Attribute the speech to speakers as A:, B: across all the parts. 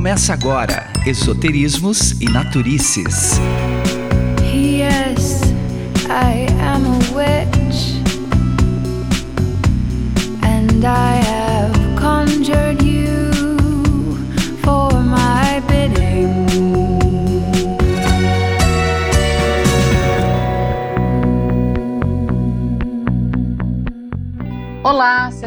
A: Começa agora Esoterismos e Naturices.
B: Yes, I am a witch, and I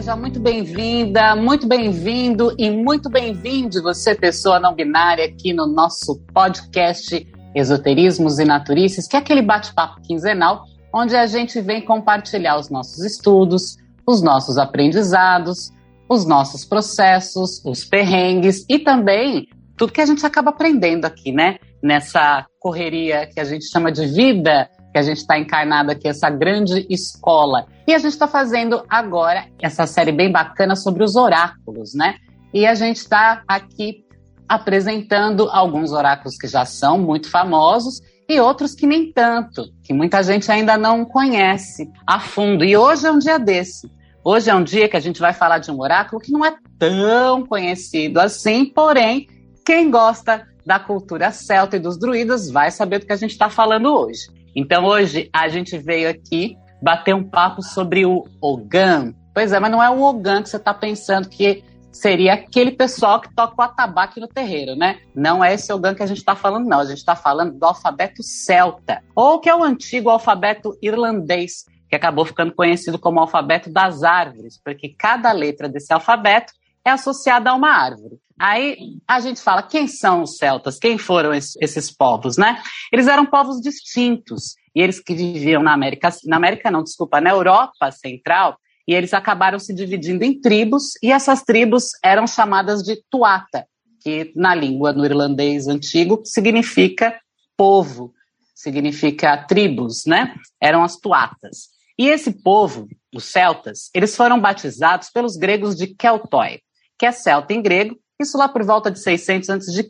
C: seja muito bem-vinda, muito bem-vindo e muito bem-vindo você, pessoa não binária, aqui no nosso podcast Esoterismos e Naturices, que é aquele bate-papo quinzenal onde a gente vem compartilhar os nossos estudos, os nossos aprendizados, os nossos processos, os perrengues e também tudo que a gente acaba aprendendo aqui, né? Nessa correria que a gente chama de vida, que a gente está encarnado aqui, essa grande escola. E a gente está fazendo agora essa série bem bacana sobre os oráculos, né? E a gente está aqui apresentando alguns oráculos que já são muito famosos e outros que nem tanto, que muita gente ainda não conhece a fundo. E hoje é um dia desse. Hoje é um dia que a gente vai falar de um oráculo que não é tão conhecido assim, porém, quem gosta da cultura celta e dos druidas vai saber do que a gente está falando hoje. Então hoje a gente veio aqui bater um papo sobre o Ogan. Pois é, mas não é o Ogan que você está pensando que seria aquele pessoal que toca o atabaque no terreiro, né? Não é esse Ogan que a gente está falando, não. A gente está falando do alfabeto celta, ou que é o antigo alfabeto irlandês, que acabou ficando conhecido como alfabeto das árvores, porque cada letra desse alfabeto é associada a uma árvore. Aí a gente fala, quem são os celtas? Quem foram esses povos, né? Eles eram povos distintos, e eles que viviam na América, na América não, desculpa, na Europa Central, e eles acabaram se dividindo em tribos, e essas tribos eram chamadas de tuata, que na língua no irlandês antigo significa povo, significa tribos, né? Eram as tuatas. E esse povo, os celtas, eles foram batizados pelos gregos de Keltoi, que é celta em grego, isso lá por volta de 600 a.C.,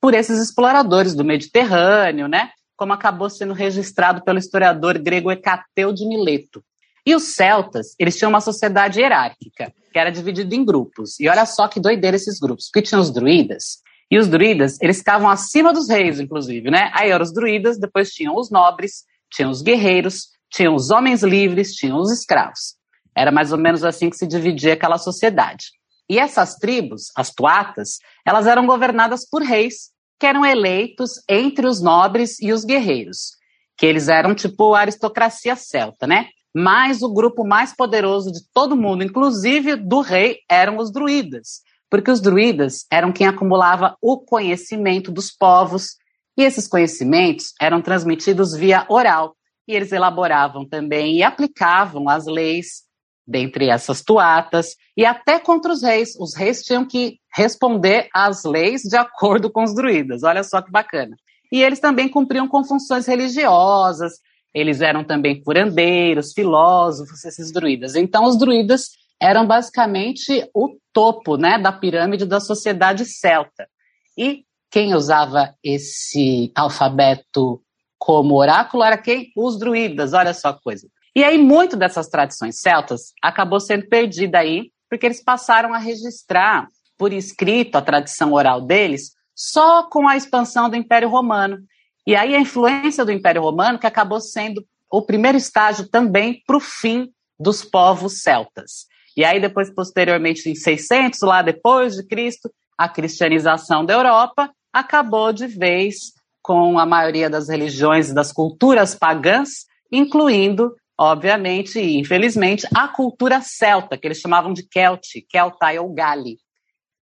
C: por esses exploradores do Mediterrâneo, né? Como acabou sendo registrado pelo historiador grego Hecateu de Mileto. E os celtas, eles tinham uma sociedade hierárquica, que era dividida em grupos. E olha só que doideira esses grupos, porque tinham os druidas, e os druidas, eles ficavam acima dos reis, inclusive, né? Aí eram os druidas, depois tinham os nobres, tinham os guerreiros, tinham os homens livres, tinham os escravos. Era mais ou menos assim que se dividia aquela sociedade. E essas tribos, as tuatas, elas eram governadas por reis, que eram eleitos entre os nobres e os guerreiros, que eles eram tipo aristocracia celta, né? Mas o grupo mais poderoso de todo mundo, inclusive do rei, eram os druidas, porque os druidas eram quem acumulava o conhecimento dos povos, e esses conhecimentos eram transmitidos via oral, e eles elaboravam também e aplicavam as leis dentre essas tuatas e até contra os reis. Os reis tinham que responder às leis de acordo com os druidas. Olha só que bacana. E eles também cumpriam com funções religiosas, eles eram também curandeiros, filósofos, esses druidas. Então, os druidas eram basicamente o topo né, da pirâmide da sociedade celta. E quem usava esse alfabeto como oráculo era quem? Os druidas, olha só a coisa. E aí, muito dessas tradições celtas acabou sendo perdida aí, porque eles passaram a registrar por escrito a tradição oral deles só com a expansão do Império Romano. E aí a influência do Império Romano que acabou sendo o primeiro estágio também para o fim dos povos celtas. E aí depois, posteriormente, em 600, lá depois de Cristo, a cristianização da Europa acabou de vez com a maioria das religiões e das culturas pagãs, incluindo, obviamente e infelizmente, a cultura celta, que eles chamavam de Celti, Celtai ou Gali.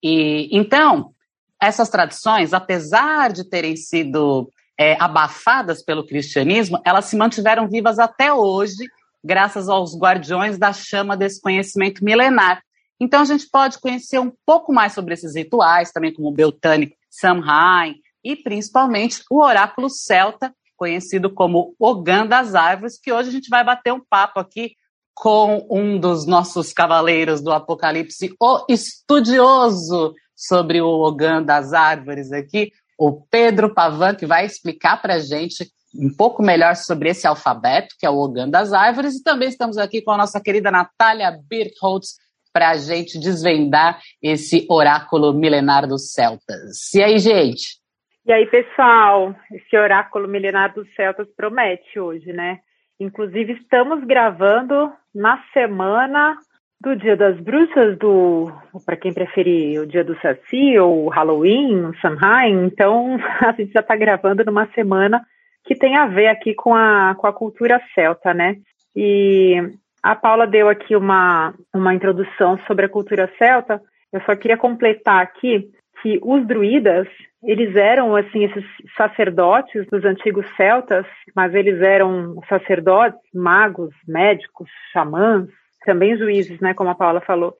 C: E então, essas tradições, apesar de terem sido é, abafadas pelo cristianismo, elas se mantiveram vivas até hoje, graças aos guardiões da chama desse conhecimento milenar. Então, a gente pode conhecer um pouco mais sobre esses rituais, também como o Beltane Samhain, e principalmente o oráculo celta, conhecido como Ogã das Árvores, que hoje a gente vai bater um papo aqui com um dos nossos cavaleiros do Apocalipse, o estudioso sobre o Ogã das Árvores aqui, o Pedro Pavan, que vai explicar para a gente um pouco melhor sobre esse alfabeto, que é o Ogã das Árvores, e também estamos aqui com a nossa querida Natália Birkholtz para a gente desvendar esse oráculo milenar dos celtas. E aí, gente?
D: E aí, pessoal? Esse oráculo milenar dos celtas promete hoje, né? Inclusive, estamos gravando na semana do Dia das Bruxas, do para quem preferir o Dia do Saci ou Halloween, o Samhain. Então, a gente já está gravando numa semana que tem a ver aqui com a, com a cultura celta, né? E a Paula deu aqui uma, uma introdução sobre a cultura celta. Eu só queria completar aqui que os druidas, eles eram, assim, esses sacerdotes dos antigos celtas, mas eles eram sacerdotes, magos, médicos, xamãs, também juízes, né, como a Paula falou.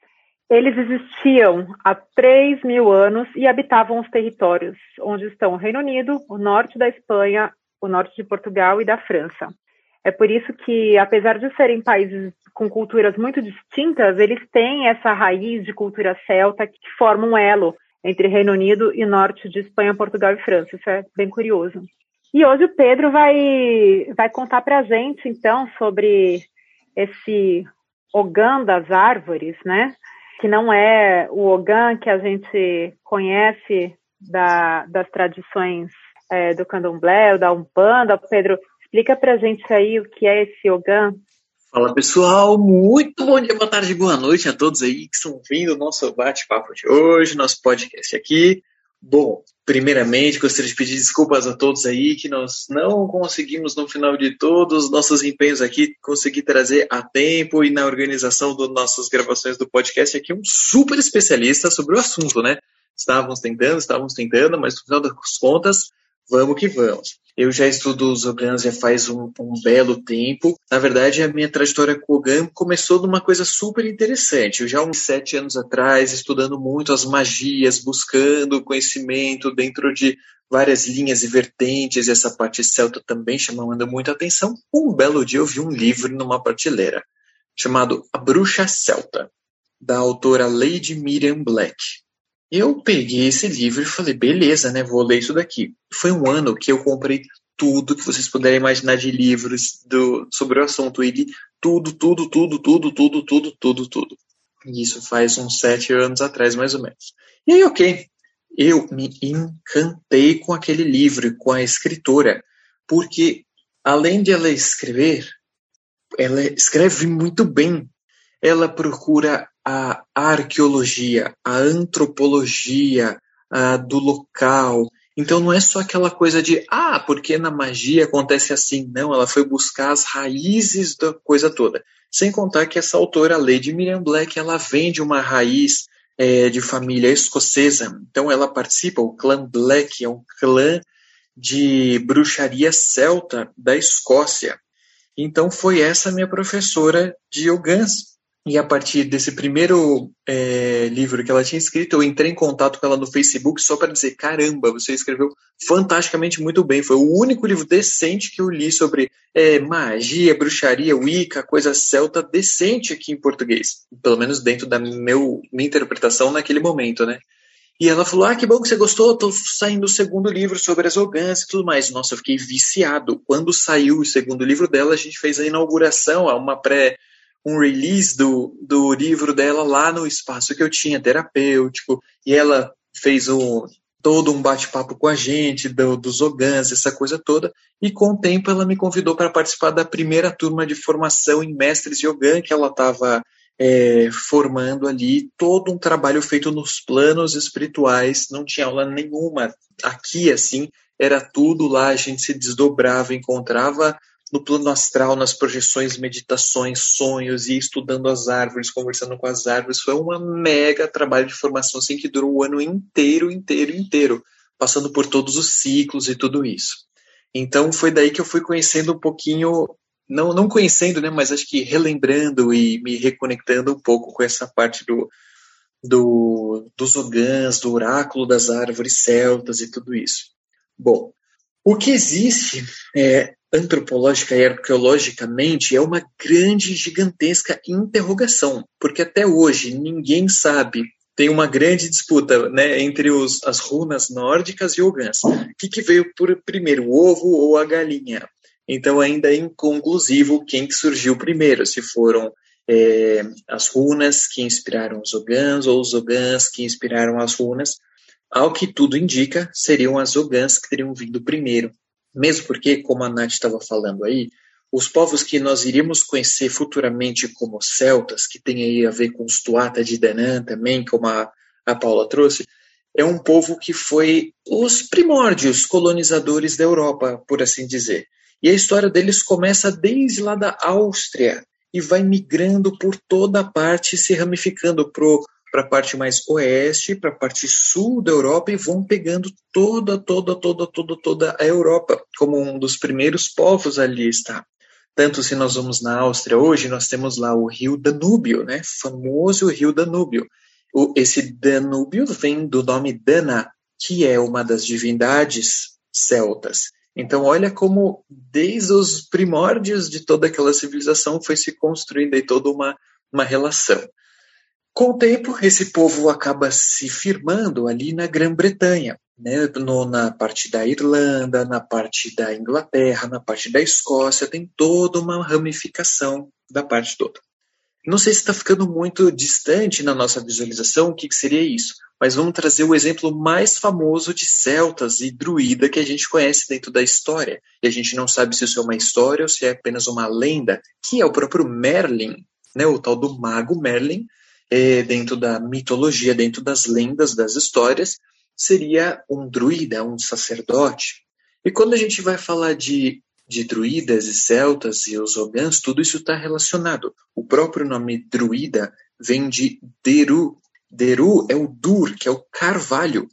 D: Eles existiam há 3 mil anos e habitavam os territórios onde estão o Reino Unido, o norte da Espanha, o norte de Portugal e da França. É por isso que, apesar de serem países com culturas muito distintas, eles têm essa raiz de cultura celta que forma um elo entre Reino Unido e norte de Espanha, Portugal e França. Isso é bem curioso. E hoje o Pedro vai, vai contar para a gente, então, sobre esse Ogã das árvores, né? Que não é o Ogã que a gente conhece da, das tradições é, do candomblé da Umbanda. Pedro, explica para a gente aí o que é esse Ogã.
E: Fala pessoal, muito bom dia, boa tarde, boa noite a todos aí que estão vindo o nosso bate-papo de hoje, nosso podcast aqui. Bom, primeiramente gostaria de pedir desculpas a todos aí que nós não conseguimos no final de todos os nossos empenhos aqui conseguir trazer a tempo e na organização das nossas gravações do podcast aqui um super especialista sobre o assunto, né? Estávamos tentando, estávamos tentando, mas no final das contas vamos que vamos. Eu já estudo os Ogans já faz um, um, belo tempo. Na verdade, a minha trajetória com o Ogan começou de uma coisa super interessante. Eu já uns sete anos atrás, estudando muito as magias, buscando conhecimento dentro de várias linhas e vertentes, e essa parte celta também chamando muita atenção. Um belo dia eu vi um livro numa prateleira, chamado A Bruxa Celta, da autora Lady Miriam Black. Eu peguei esse livro e falei, beleza, né? Vou ler isso daqui. Foi um ano que eu comprei tudo que vocês puderem imaginar de livros do, sobre o assunto. E li tudo, tudo, tudo, tudo, tudo, tudo, tudo, tudo. E isso faz uns sete anos atrás, mais ou menos. E aí, ok. Eu me encantei com aquele livro, com a escritora, porque além de ela escrever, ela escreve muito bem. Ela procura a arqueologia, a antropologia a, do local. Então não é só aquela coisa de, ah, porque na magia acontece assim. Não, ela foi buscar as raízes da coisa toda. Sem contar que essa autora, Lady Miriam Black, ela vem de uma raiz é, de família escocesa. Então ela participa, o clã Black é um clã de bruxaria celta da Escócia. Então foi essa minha professora de Ogans. E a partir desse primeiro é, livro que ela tinha escrito, eu entrei em contato com ela no Facebook só para dizer: caramba, você escreveu fantasticamente muito bem. Foi o único livro decente que eu li sobre é, magia, bruxaria, Wicca, coisa celta decente aqui em português. Pelo menos dentro da meu, minha interpretação naquele momento, né? E ela falou: Ah, que bom que você gostou, tô saindo o segundo livro sobre as Ogãs e tudo mais. Nossa, eu fiquei viciado. Quando saiu o segundo livro dela, a gente fez a inauguração, uma pré um release do, do livro dela lá no espaço que eu tinha terapêutico, e ela fez um, todo um bate-papo com a gente, do, dos Ogans, essa coisa toda, e com o tempo ela me convidou para participar da primeira turma de formação em mestres Yogan que ela estava é, formando ali, todo um trabalho feito nos planos espirituais, não tinha aula nenhuma aqui, assim, era tudo lá, a gente se desdobrava, encontrava no plano astral, nas projeções, meditações, sonhos e estudando as árvores, conversando com as árvores. Foi um mega trabalho de formação assim que durou o ano inteiro, inteiro, inteiro, passando por todos os ciclos e tudo isso. Então foi daí que eu fui conhecendo um pouquinho, não, não conhecendo, né, mas acho que relembrando e me reconectando um pouco com essa parte do, do dos ogãs, do oráculo das árvores celtas e tudo isso. Bom, o que existe é, antropológica e arqueologicamente é uma grande, gigantesca interrogação, porque até hoje ninguém sabe. Tem uma grande disputa né, entre os, as runas nórdicas e ogãs. O que, que veio por primeiro, o ovo ou a galinha? Então ainda é inconclusivo quem que surgiu primeiro, se foram é, as runas que inspiraram os Ogãs ou os Ogãs que inspiraram as runas. Ao que tudo indica, seriam as Ogãs que teriam vindo primeiro. Mesmo porque, como a Nath estava falando aí, os povos que nós iríamos conhecer futuramente como celtas, que tem aí a ver com os Tuata de Danã também, como a, a Paula trouxe, é um povo que foi os primórdios colonizadores da Europa, por assim dizer. E a história deles começa desde lá da Áustria e vai migrando por toda a parte, se ramificando para a parte mais oeste, para a parte sul da Europa e vão pegando toda, toda, toda, toda, toda a Europa, como um dos primeiros povos ali está. Tanto se nós vamos na Áustria hoje, nós temos lá o rio Danúbio, né? famoso rio Danúbio. O, esse Danúbio vem do nome Dana, que é uma das divindades celtas. Então, olha como, desde os primórdios de toda aquela civilização, foi se construindo aí toda uma, uma relação. Com o tempo, esse povo acaba se firmando ali na Grã-Bretanha, né, na parte da Irlanda, na parte da Inglaterra, na parte da Escócia, tem toda uma ramificação da parte toda. Não sei se está ficando muito distante na nossa visualização o que, que seria isso, mas vamos trazer o exemplo mais famoso de celtas e druida que a gente conhece dentro da história. E a gente não sabe se isso é uma história ou se é apenas uma lenda, que é o próprio Merlin, né, o tal do mago Merlin, é, dentro da mitologia, dentro das lendas, das histórias, seria um druida, um sacerdote. E quando a gente vai falar de, de druidas e celtas e os ogãs, tudo isso está relacionado. O próprio nome druida vem de Deru, Deru é o dur, que é o carvalho.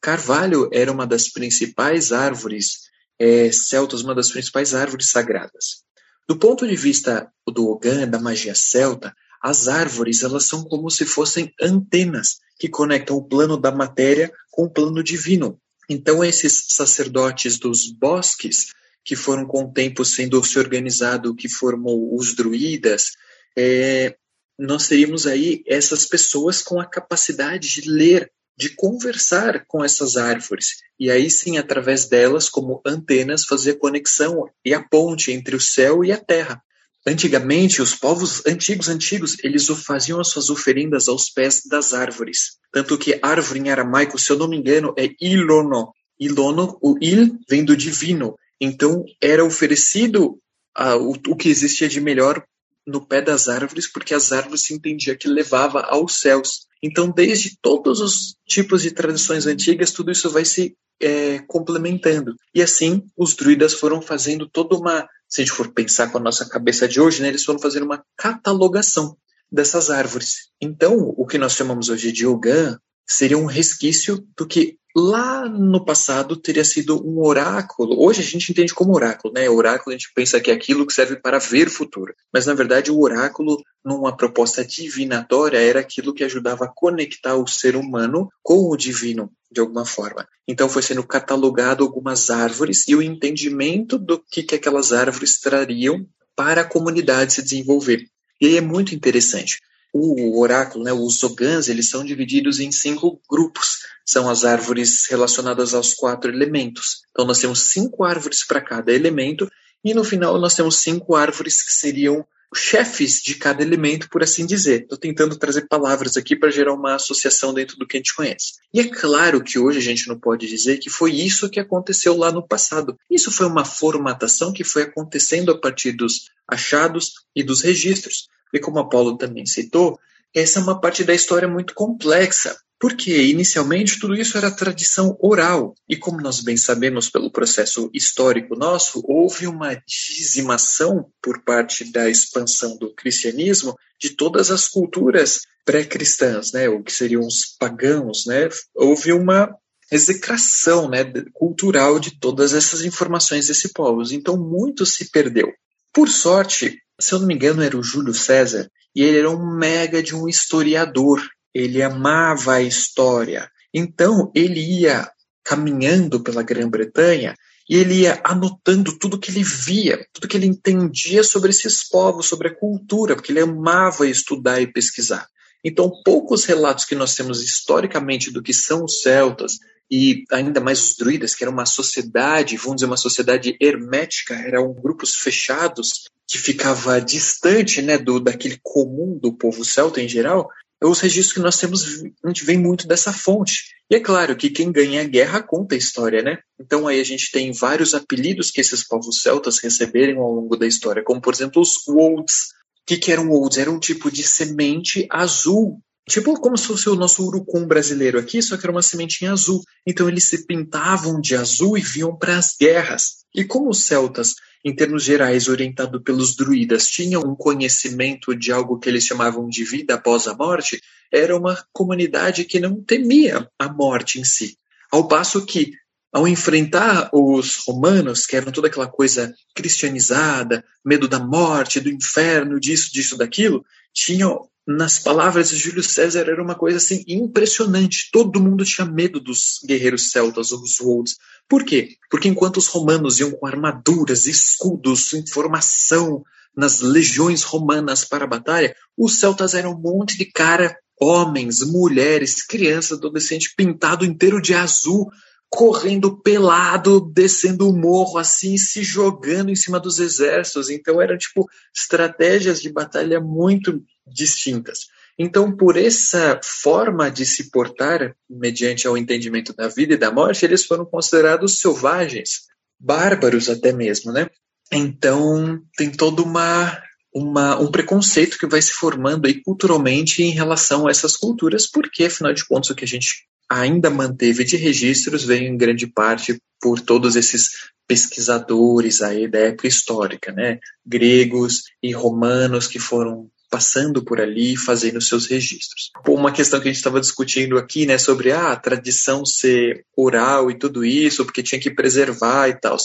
E: Carvalho era uma das principais árvores é, celtas, uma das principais árvores sagradas. Do ponto de vista do Ogan, da magia celta, as árvores elas são como se fossem antenas que conectam o plano da matéria com o plano divino. Então, esses sacerdotes dos bosques, que foram com o tempo sendo se organizado, que formou os druidas, é, nós teríamos aí essas pessoas com a capacidade de ler, de conversar com essas árvores. E aí sim, através delas, como antenas, fazer a conexão e a ponte entre o céu e a terra. Antigamente, os povos antigos, antigos, eles faziam as suas oferendas aos pés das árvores. Tanto que árvore em aramaico, se eu não me engano, é ilono. Ilono, o il vem do divino. Então, era oferecido uh, o, o que existia de melhor no pé das árvores, porque as árvores se entendia que levava aos céus. Então, desde todos os tipos de tradições antigas, tudo isso vai se é, complementando. E assim, os druidas foram fazendo toda uma, se a gente for pensar com a nossa cabeça de hoje, né, eles foram fazendo uma catalogação dessas árvores. Então, o que nós chamamos hoje de Ogan seria um resquício do que lá no passado teria sido um oráculo. Hoje a gente entende como oráculo, né? Oráculo a gente pensa que é aquilo que serve para ver o futuro. Mas na verdade o oráculo, numa proposta divinatória, era aquilo que ajudava a conectar o ser humano com o divino de alguma forma. Então foi sendo catalogado algumas árvores e o entendimento do que, que aquelas árvores trariam para a comunidade se desenvolver. E aí é muito interessante. O oráculo, né, os ogãs, eles são divididos em cinco grupos são as árvores relacionadas aos quatro elementos. Então, nós temos cinco árvores para cada elemento, e no final, nós temos cinco árvores que seriam chefes de cada elemento, por assim dizer. Estou tentando trazer palavras aqui para gerar uma associação dentro do que a gente conhece. E é claro que hoje a gente não pode dizer que foi isso que aconteceu lá no passado. Isso foi uma formatação que foi acontecendo a partir dos achados e dos registros. E como a Paulo também citou, essa é uma parte da história muito complexa. Porque, inicialmente, tudo isso era tradição oral, e como nós bem sabemos pelo processo histórico nosso, houve uma dizimação por parte da expansão do cristianismo de todas as culturas pré-cristãs, né, ou que seriam os pagãos, né, houve uma execração né, cultural de todas essas informações desse povo. Então, muito se perdeu. Por sorte, se eu não me engano, era o Júlio César, e ele era um mega de um historiador ele amava a história. Então, ele ia caminhando pela Grã-Bretanha e ele ia anotando tudo que ele via, tudo que ele entendia sobre esses povos, sobre a cultura, porque ele amava estudar e pesquisar. Então, poucos relatos que nós temos historicamente do que são os celtas e ainda mais os druidas, que era uma sociedade, vamos dizer, uma sociedade hermética, eram grupos fechados, que ficava distante né, do daquele comum do povo celta em geral, os registros que nós temos, a gente vem muito dessa fonte. E é claro que quem ganha a guerra conta a história, né? Então aí a gente tem vários apelidos que esses povos celtas receberam ao longo da história, como por exemplo os Wolds. O que, que eram Wolds? Era um tipo de semente azul Tipo como se fosse o nosso urucum brasileiro aqui, só que era uma sementinha azul. Então eles se pintavam de azul e vinham para as guerras. E como os celtas, em termos gerais, orientado pelos druidas, tinham um conhecimento de algo que eles chamavam de vida após a morte, era uma comunidade que não temia a morte em si. Ao passo que, ao enfrentar os romanos, que eram toda aquela coisa cristianizada, medo da morte, do inferno, disso, disso, daquilo, tinham nas palavras de Júlio César, era uma coisa assim impressionante. Todo mundo tinha medo dos guerreiros celtas, os Wolds. Por quê? Porque enquanto os romanos iam com armaduras, escudos, informação nas legiões romanas para a batalha, os celtas eram um monte de cara, homens, mulheres, crianças, adolescentes, pintado inteiro de azul, correndo pelado, descendo o morro assim, se jogando em cima dos exércitos. Então eram tipo estratégias de batalha muito distintas. Então, por essa forma de se portar, mediante ao entendimento da vida e da morte, eles foram considerados selvagens, bárbaros até mesmo, né? Então, tem todo uma, uma, um preconceito que vai se formando aí culturalmente em relação a essas culturas, porque, afinal de contas, o que a gente ainda manteve de registros veio em grande parte por todos esses pesquisadores aí da época histórica, né? Gregos e romanos que foram passando por ali fazendo seus registros. Uma questão que a gente estava discutindo aqui, né, sobre ah, a tradição ser oral e tudo isso, porque tinha que preservar e tal.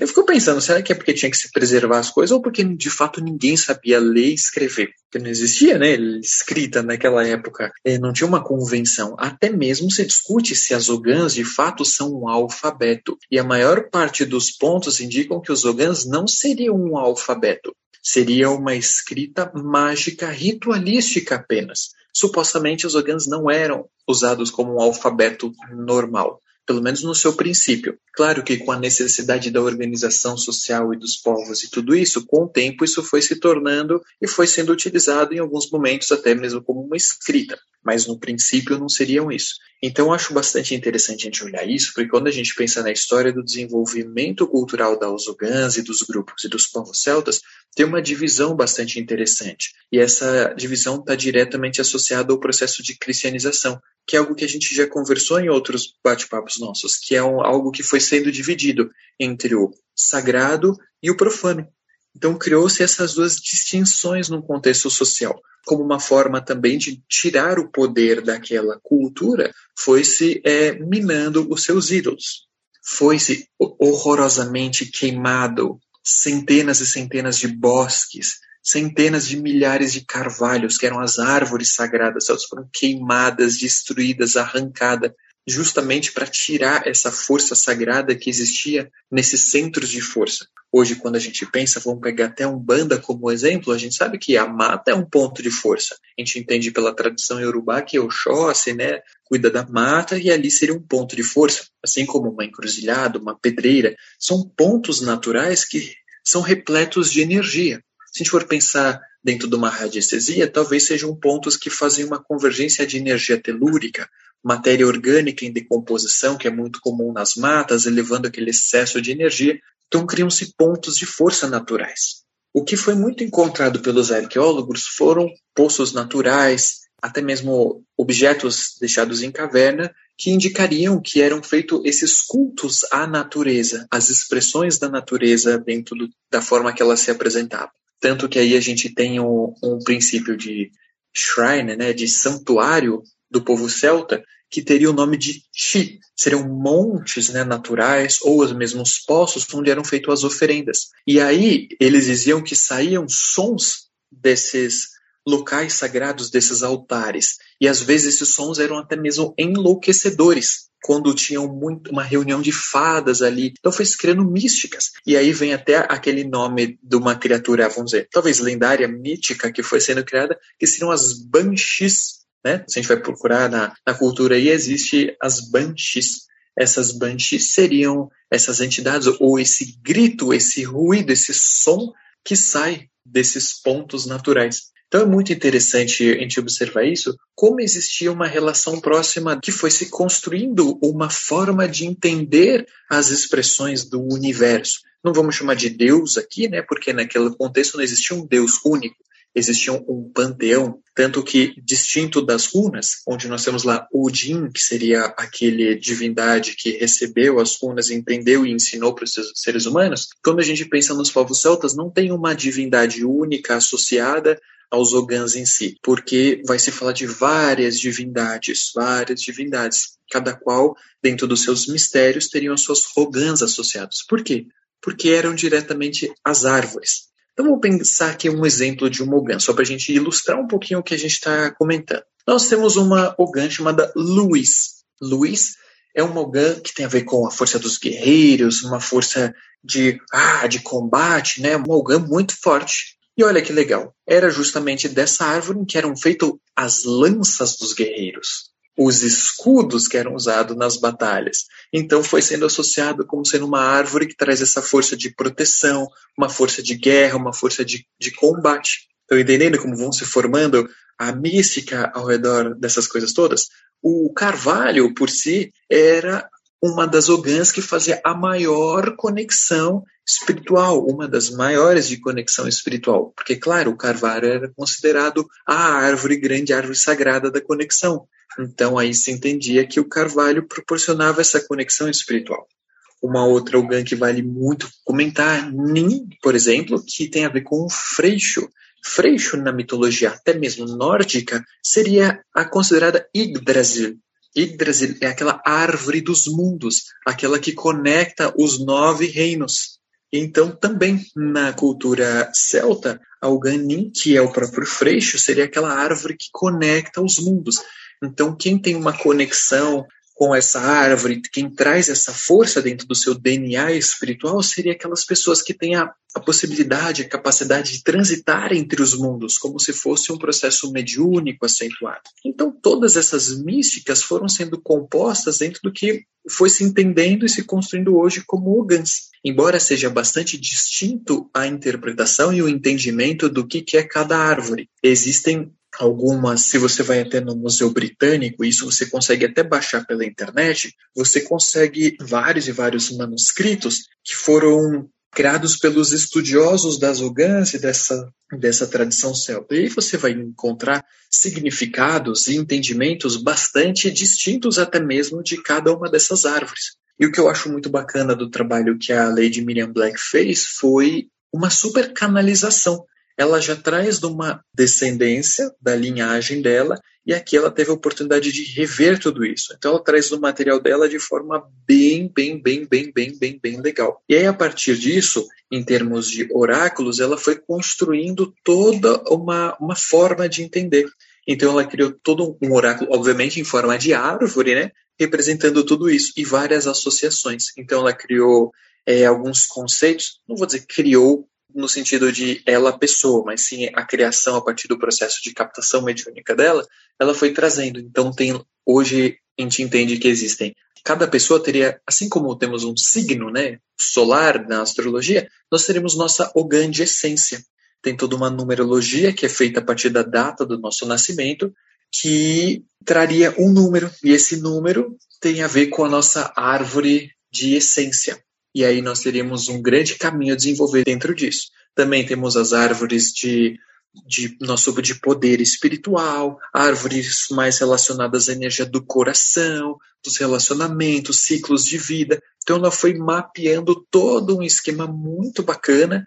E: Eu fico pensando, será que é porque tinha que se preservar as coisas ou porque de fato ninguém sabia ler e escrever? Porque não existia, né, escrita naquela época, é, não tinha uma convenção. Até mesmo se discute se as ogãs de fato são um alfabeto. E a maior parte dos pontos indicam que os ogãs não seriam um alfabeto. Seria uma escrita mágica ritualística apenas. Supostamente os ogãs não eram usados como um alfabeto normal pelo menos no seu princípio. Claro que com a necessidade da organização social e dos povos e tudo isso, com o tempo isso foi se tornando e foi sendo utilizado em alguns momentos até mesmo como uma escrita, mas no princípio não seriam isso. Então acho bastante interessante a gente olhar isso, porque quando a gente pensa na história do desenvolvimento cultural da Osogans e dos grupos e dos povos celtas, tem uma divisão bastante interessante. E essa divisão está diretamente associada ao processo de cristianização, que é algo que a gente já conversou em outros bate-papos nossos, que é um, algo que foi sendo dividido entre o sagrado e o profano. Então criou-se essas duas distinções no contexto social, como uma forma também de tirar o poder daquela cultura, foi-se é, minando os seus ídolos, foi-se horrorosamente queimado centenas e centenas de bosques, centenas de milhares de carvalhos, que eram as árvores sagradas, elas foram queimadas, destruídas, arrancadas, justamente para tirar essa força sagrada que existia nesses centros de força. Hoje, quando a gente pensa, vamos pegar até um banda como exemplo, a gente sabe que a mata é um ponto de força. A gente entende pela tradição iorubá que Oxóssi, né, cuida da mata e ali seria um ponto de força, assim como uma encruzilhada, uma pedreira, são pontos naturais que são repletos de energia. Se a gente for pensar dentro de uma radiestesia, talvez sejam pontos que fazem uma convergência de energia telúrica, matéria orgânica em decomposição, que é muito comum nas matas, elevando aquele excesso de energia. Então criam-se pontos de força naturais. O que foi muito encontrado pelos arqueólogos foram poços naturais, até mesmo objetos deixados em caverna, que indicariam que eram feitos esses cultos à natureza, as expressões da natureza dentro do, da forma que ela se apresentava. Tanto que aí a gente tem um, um princípio de shrine, né, de santuário do povo celta, que teria o nome de chi. Seriam montes né, naturais ou os mesmos poços onde eram feitas as oferendas. E aí eles diziam que saíam sons desses locais sagrados, desses altares. E às vezes esses sons eram até mesmo enlouquecedores quando tinham muito, uma reunião de fadas ali. Então foi se criando místicas. E aí vem até aquele nome de uma criatura, vamos dizer, talvez lendária, mítica, que foi sendo criada, que seriam as Banshees. Né? Se a gente vai procurar na, na cultura aí, existe as Banshees. Essas Banshees seriam essas entidades, ou esse grito, esse ruído, esse som que sai desses pontos naturais. Então é muito interessante a gente observar isso, como existia uma relação próxima que foi se construindo uma forma de entender as expressões do universo. Não vamos chamar de Deus aqui, né? Porque naquele contexto não existia um Deus único, existia um panteão, tanto que distinto das runas, onde nós temos lá Odin, que seria aquele divindade que recebeu as runas, entendeu e ensinou para os seres humanos. Quando a gente pensa nos povos celtas, não tem uma divindade única associada aos Ogãs em si, porque vai se falar de várias divindades, várias divindades, cada qual, dentro dos seus mistérios, teriam as suas Rogãs associadas. Por quê? Porque eram diretamente as árvores. Então vamos pensar aqui um exemplo de uma Ogã, só para a gente ilustrar um pouquinho o que a gente está comentando. Nós temos uma Ogã chamada Luiz. Luiz é uma Ogã que tem a ver com a força dos guerreiros, uma força de, ah, de combate, né? uma Ogã muito forte. E olha que legal, era justamente dessa árvore que eram feitas as lanças dos guerreiros, os escudos que eram usados nas batalhas. Então foi sendo associado como sendo uma árvore que traz essa força de proteção, uma força de guerra, uma força de, de combate. Estão entendendo como vão se formando a mística ao redor dessas coisas todas? O carvalho, por si, era uma das ogãs que fazia a maior conexão espiritual, uma das maiores de conexão espiritual. Porque, claro, o carvalho era considerado a árvore grande, árvore sagrada da conexão. Então, aí se entendia que o carvalho proporcionava essa conexão espiritual. Uma outra ogã que vale muito comentar, Nin, por exemplo, que tem a ver com o freixo. Freixo, na mitologia até mesmo nórdica, seria a considerada Yggdrasil, Yggdrasil é aquela árvore dos mundos, aquela que conecta os nove reinos. Então, também na cultura celta, Alganin, que é o próprio freixo, seria aquela árvore que conecta os mundos. Então, quem tem uma conexão com essa árvore, quem traz essa força dentro do seu DNA espiritual seria aquelas pessoas que têm a, a, possibilidade, a capacidade de transitar entre os mundos, como se fosse um processo mediúnico acentuado. Então, todas essas místicas foram sendo compostas dentro do que foi se entendendo e se construindo hoje como Ogans. Embora seja bastante distinto a interpretação e o entendimento do que, que é cada árvore, existem algumas, se você vai até no Museu Britânico, isso você consegue até baixar pela internet, você consegue vários e vários manuscritos que foram criados pelos estudiosos das Ogãs e dessa, dessa tradição celta. E aí você vai encontrar significados e entendimentos bastante distintos até mesmo de cada uma dessas árvores. E o que eu acho muito bacana do trabalho que a Lady Miriam Black fez foi uma super canalização ela já traz de uma descendência da linhagem dela e aqui ela teve a oportunidade de rever tudo isso. Então ela traz o material dela de forma bem, bem, bem, bem, bem, bem, bem legal. E aí a partir disso, em termos de oráculos, ela foi construindo toda uma, uma forma de entender. Então ela criou todo um oráculo, obviamente em forma de árvore, né, representando tudo isso e várias associações. Então ela criou é, alguns conceitos, não vou dizer criou no sentido de ela pessoa, mas sim a criação a partir do processo de captação mediúnica dela, ela foi trazendo. Então tem hoje a gente entende que existem cada pessoa teria, assim como temos um signo, né, solar na astrologia, nós teremos nossa ogã de essência. Tem toda uma numerologia que é feita a partir da data do nosso nascimento, que traria um número, e esse número tem a ver com a nossa árvore de essência. E aí nós teríamos um grande caminho a desenvolver dentro disso. Também temos as árvores de, de nosso de poder espiritual, árvores mais relacionadas à energia do coração, dos relacionamentos, ciclos de vida. Então ela foi mapeando todo um esquema muito bacana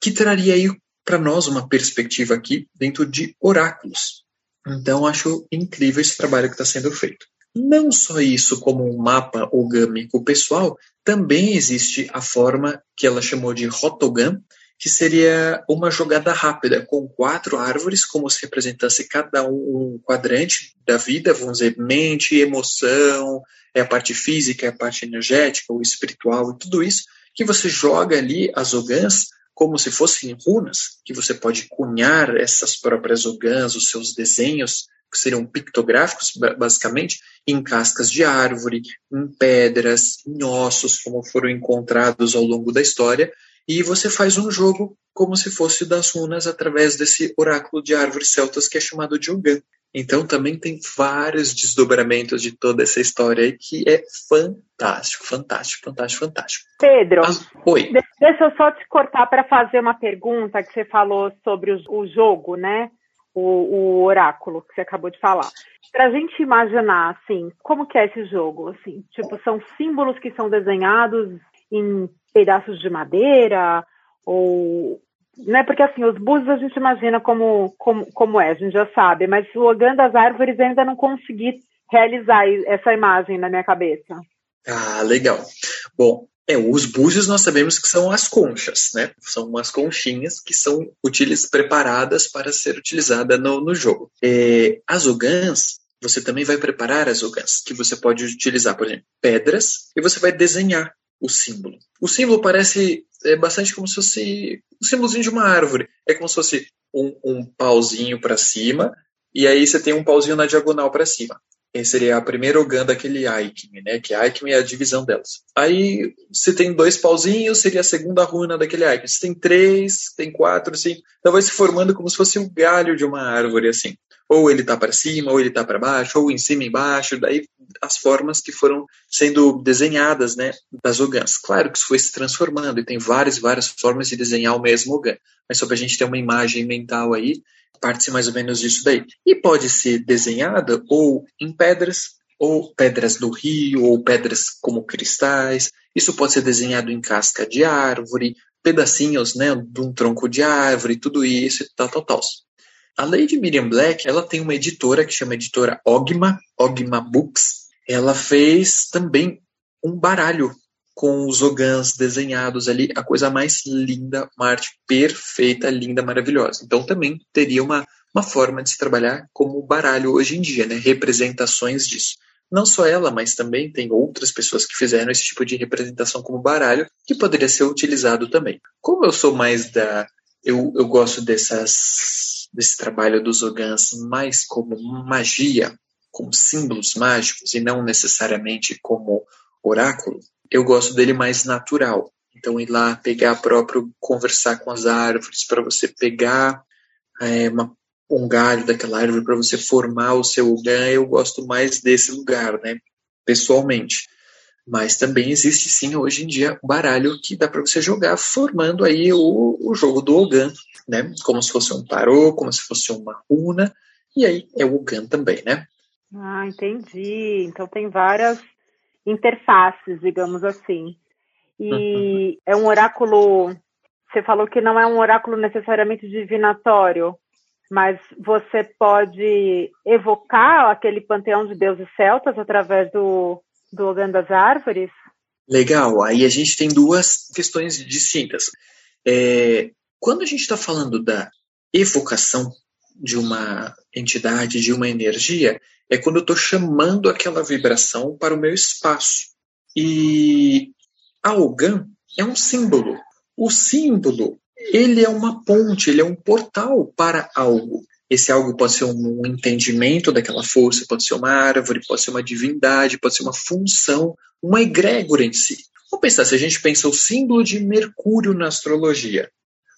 E: que traria aí para nós uma perspectiva aqui dentro de oráculos. Então acho incrível esse trabalho que está sendo feito. Não só isso como um mapa orgâmico pessoal, também existe a forma que ela chamou de Rotogan, que seria uma jogada rápida com quatro árvores, como se representasse cada um um quadrante da vida, vamos dizer, mente, emoção, é a parte física, é a parte energética, o espiritual e tudo isso, que você joga ali as ogãs como se fossem runas, que você pode cunhar essas próprias ogãs, os seus desenhos que seriam pictográficos, basicamente, em cascas de árvore, em pedras, em ossos, como foram encontrados ao longo da história. e você faz um jogo como se fosse das runas através desse oráculo de árvores celtas que é chamado de Ogan. Então também tem vários desdobramentos de toda essa história aí que é fantástico, fantástico, fantástico, fantástico.
D: Pedro,
E: As... Oi.
D: deixa eu só te cortar para fazer uma pergunta que você falou sobre o, o jogo, né? O, o, oráculo que você acabou de falar. Para a gente imaginar, assim, como que é esse jogo? Assim, tipo, são símbolos que são desenhados em pedaços de madeira ou né, porque assim, os búzios a gente imagina como, como, como é, a gente já sabe, mas o Ogan das árvores ainda não consegui realizar essa imagem na minha cabeça.
E: Ah, legal. Bom, é, os búzios nós sabemos que são as conchas, né? São umas conchinhas que são utiliz, preparadas para ser utilizada no, no jogo. É, as ogãs, você também vai preparar as ogãs, que você pode utilizar, por exemplo, pedras, e você vai desenhar o símbolo. O símbolo parece é bastante como se fosse um símbolozinho de uma árvore. É como se fosse um, um pauzinho para cima, e aí você tem um pauzinho na diagonal para cima. Seria a primeira ogan daquele Aikim, né? Que Aikim é a divisão delas. Aí, se tem dois pauzinhos, seria a segunda runa daquele Aikim. Se tem três, tem quatro, cinco. Então vai se formando como se fosse o galho de uma árvore, assim ou ele está para cima, ou ele está para baixo, ou em cima e embaixo, daí as formas que foram sendo desenhadas, né, das ogãs. Claro que isso foi se transformando e tem várias, várias formas de desenhar o mesmo ogã, mas só para a gente ter uma imagem mental aí, parte-se mais ou menos disso daí. E pode ser desenhada ou em pedras, ou pedras do rio, ou pedras como cristais. Isso pode ser desenhado em casca de árvore, pedacinhos, né, de um tronco de árvore, tudo isso e tal, tal, tal. A Lady Miriam Black, ela tem uma editora que chama editora Ogma, Ogma Books. Ela fez também um baralho com os ogãs desenhados ali, a coisa mais linda, uma arte perfeita, linda, maravilhosa. Então também teria uma, uma forma de se trabalhar como baralho hoje em dia, né? representações disso. Não só ela, mas também tem outras pessoas que fizeram esse tipo de representação como baralho, que poderia ser utilizado também. Como eu sou mais da. Eu, eu gosto dessas desse trabalho dos Ogans mais como magia, como símbolos mágicos e não necessariamente como oráculo, eu gosto dele mais natural. Então, ir lá, pegar próprio, conversar com as árvores, para você pegar é, uma, um galho daquela árvore, para você formar o seu Ogan, eu gosto mais desse lugar, né? Pessoalmente. Mas também existe sim hoje em dia um baralho que dá para você jogar, formando aí o, o jogo do Ogan, né? Como se fosse um tarô, como se fosse uma runa, e aí é o Ogan também, né?
D: Ah, entendi. Então tem várias interfaces, digamos assim. E uhum. é um oráculo. Você falou que não é um oráculo necessariamente divinatório, mas você pode evocar aquele panteão de deuses celtas através do, do Ogan das Árvores?
E: Legal. Aí a gente tem duas questões distintas. É, quando a gente está falando da evocação de uma entidade, de uma energia, é quando eu estou chamando aquela vibração para o meu espaço. E a Ogan é um símbolo. O símbolo, ele é uma ponte, ele é um portal para algo. Esse algo pode ser um entendimento daquela força, pode ser uma árvore, pode ser uma divindade, pode ser uma função, uma egrégora em si. Vamos pensar, se a gente pensa o símbolo de Mercúrio na astrologia,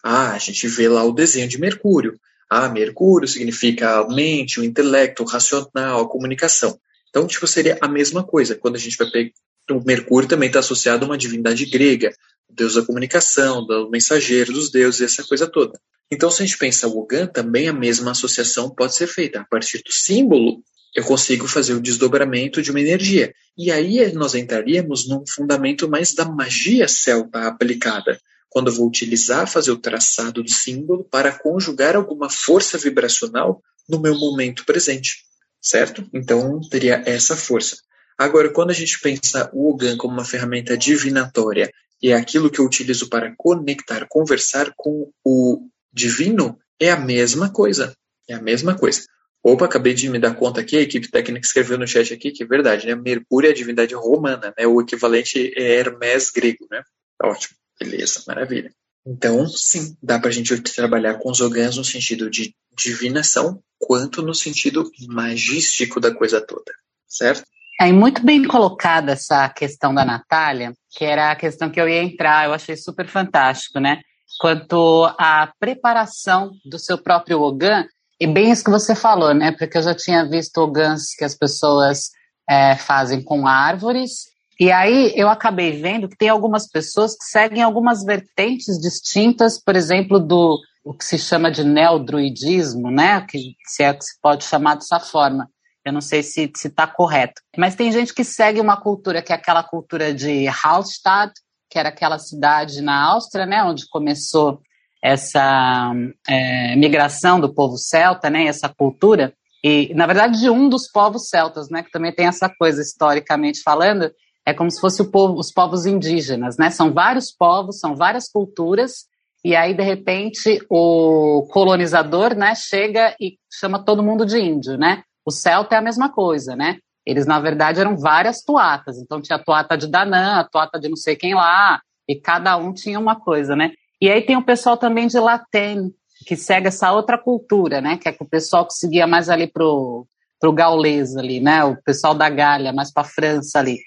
E: ah, a gente vê lá o desenho de Mercúrio. Ah, Mercúrio significa a mente, o intelecto, o racional, a comunicação. Então, tipo, seria a mesma coisa. Quando a gente vai pegar. O Mercúrio também está associado a uma divindade grega, deus da comunicação, do mensageiro dos deuses, essa coisa toda. Então, se a gente pensa o Ogan, também a mesma associação pode ser feita. A partir do símbolo, eu consigo fazer o desdobramento de uma energia. E aí nós entraríamos num fundamento mais da magia celta aplicada quando eu vou utilizar, fazer o traçado do símbolo para conjugar alguma força vibracional no meu momento presente, certo? Então, teria essa força. Agora, quando a gente pensa o Ogan como uma ferramenta divinatória e é aquilo que eu utilizo para conectar, conversar com o divino, é a mesma coisa. É a mesma coisa. Opa, acabei de me dar conta aqui, a equipe técnica escreveu no chat aqui que é verdade, né? Mercúrio é a divindade romana, né? O equivalente é Hermes grego, né? Tá ótimo. Beleza, maravilha. Então, sim, dá para a gente trabalhar com os ogãs no sentido de divinação, quanto no sentido magístico da coisa toda, certo?
C: É muito bem colocada essa questão da Natália, que era a questão que eu ia entrar, eu achei super fantástico, né? Quanto à preparação do seu próprio Ogan, e bem isso que você falou, né? Porque eu já tinha visto Ogans que as pessoas é, fazem com árvores, e aí eu acabei vendo que tem algumas pessoas que seguem algumas vertentes distintas, por exemplo, do o que se chama de neodruidismo, né? Que se é que se pode chamar dessa forma eu não sei se está correto. Mas tem gente que segue uma cultura que é aquela cultura de Hallstatt, que era aquela cidade na Áustria, né, onde começou essa é, migração do povo celta, né, essa cultura. E, na verdade, de um dos povos celtas, né, que também tem essa coisa, historicamente falando, é como se fosse povo, os povos indígenas, né? São vários povos, são várias culturas, e aí, de repente, o colonizador, né, chega e chama todo mundo de índio, né? O celta é a mesma coisa, né? Eles, na verdade, eram várias toatas. Então, tinha a toata de Danã, a toata de não sei quem lá, e cada um tinha uma coisa, né? E aí tem o pessoal também de Latem, que segue essa outra cultura, né? Que é que o pessoal que seguia mais ali pro, pro gaulês ali, né? O pessoal da Galha, mais para França ali.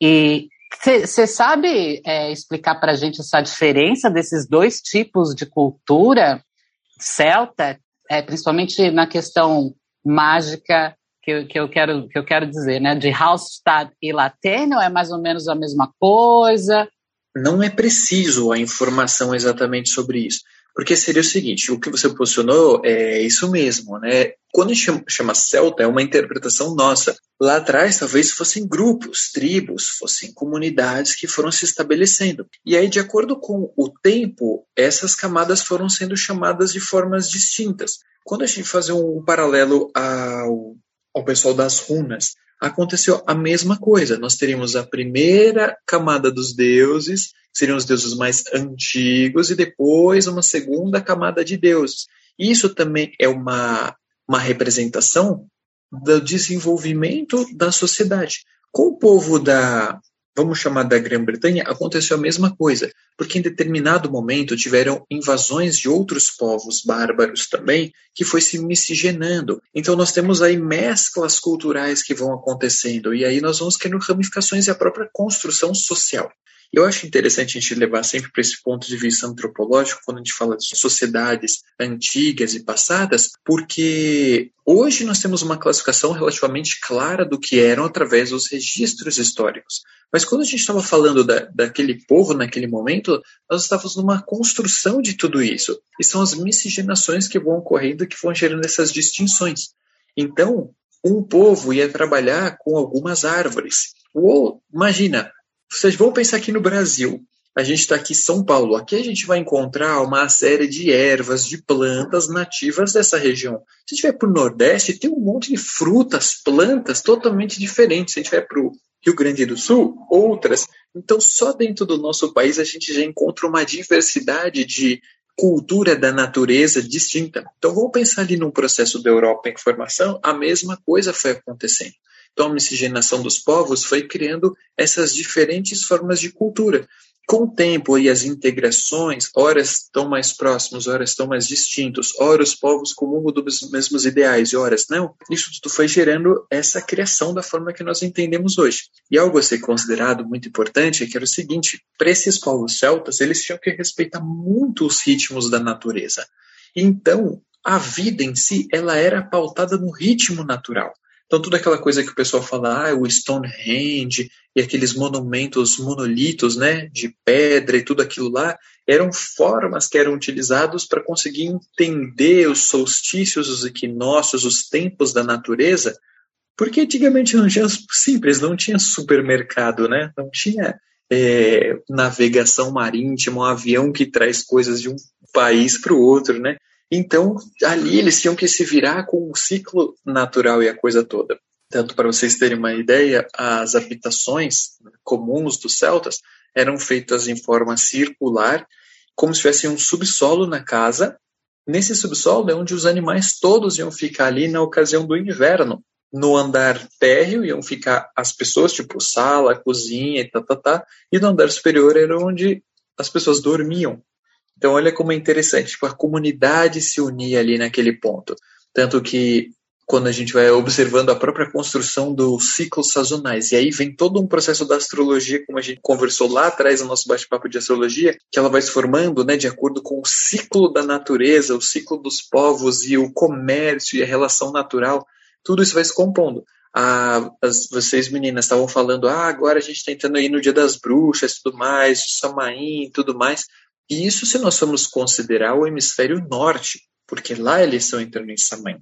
C: E você sabe é, explicar para a gente essa diferença desses dois tipos de cultura celta, é, principalmente na questão mágica que, que, eu quero, que eu quero dizer, né? De Hallstatt e Latênia, ou é mais ou menos a mesma coisa?
E: Não é preciso a informação exatamente sobre isso. Porque seria o seguinte, o que você posicionou é isso mesmo, né? Quando a gente chama, celta, é uma interpretação nossa. Lá atrás, talvez fossem grupos, tribos, fossem comunidades que foram se estabelecendo. E aí, de acordo com o tempo, essas camadas foram sendo chamadas de formas distintas. Quando a gente faz um paralelo ao, ao pessoal das runas, aconteceu a mesma coisa. Nós teríamos a primeira camada dos deuses, seriam os deuses mais antigos, e depois uma segunda camada de deuses. Isso também é uma, uma representação do desenvolvimento da sociedade. Com o povo da, vamos chamar da Grã-Bretanha, aconteceu a mesma coisa, porque em determinado momento tiveram invasões de outros povos bárbaros também, que foi se miscigenando. Então nós temos aí mesclas culturais que vão acontecendo, e aí nós vamos criando ramificações e a própria construção social. Eu acho interessante a gente levar sempre para esse ponto de vista antropológico quando a gente fala de sociedades antigas e passadas, porque hoje nós temos uma classificação relativamente clara do que eram através dos registros históricos. Mas quando a gente estava falando da, daquele povo naquele momento, nós estávamos numa construção de tudo isso. E são as miscigenações que vão ocorrendo que vão gerando essas distinções. Então, um povo ia trabalhar com algumas árvores. Ou, imagina, vocês vão pensar aqui no Brasil. A gente está aqui em São Paulo. Aqui a gente vai encontrar uma série de ervas, de plantas nativas dessa região. Se a gente vai para o Nordeste, tem um monte de frutas, plantas totalmente diferentes. Se a gente vai para o Rio Grande do Sul, outras. Então, só dentro do nosso país a gente já encontra uma diversidade de cultura da natureza distinta. Então, vamos pensar ali num processo da Europa em formação, a mesma coisa foi acontecendo. Então, a miscigenação dos povos foi criando essas diferentes formas de cultura. Com o tempo e as integrações, horas estão mais próximos, horas estão mais distintos, ora os povos comungam dos mesmos ideais e horas não, isso tudo foi gerando essa criação da forma que nós entendemos hoje. E algo a ser considerado muito importante é que era o seguinte, para esses povos celtas, eles tinham que respeitar muito os ritmos da natureza. Então, a vida em si, ela era pautada no ritmo natural. Então, toda aquela coisa que o pessoal fala, ah, o Stonehenge e aqueles monumentos, monolitos, né, de pedra e tudo aquilo lá, eram formas que eram utilizados para conseguir entender os solstícios, os equinócios, os tempos da natureza, porque antigamente não tinha simples, não tinha supermercado, né, não tinha é, navegação marítima, um avião que traz coisas de um país para o outro, né? Então, ali eles tinham que se virar com o ciclo natural e a coisa toda. Tanto para vocês terem uma ideia, as habitações comuns dos celtas eram feitas em forma circular, como se tivesse um subsolo na casa. Nesse subsolo é onde os animais todos iam ficar ali na ocasião do inverno. No andar térreo iam ficar as pessoas, tipo sala, cozinha e tá, tá, tá. E no andar superior era onde as pessoas dormiam. Então, olha como é interessante, tipo, a comunidade se unir ali naquele ponto. Tanto que quando a gente vai observando a própria construção dos ciclos sazonais. E aí vem todo um processo da astrologia, como a gente conversou lá atrás no nosso bate-papo de astrologia, que ela vai se formando né, de acordo com o ciclo da natureza, o ciclo dos povos e o comércio e a relação natural. Tudo isso vai se compondo. Ah, as, vocês meninas estavam falando, ah, agora a gente está entrando aí no Dia das Bruxas, tudo mais, Samaim, tudo mais. E isso se nós formos considerar o hemisfério norte, porque lá eles estão entrando em Samaim.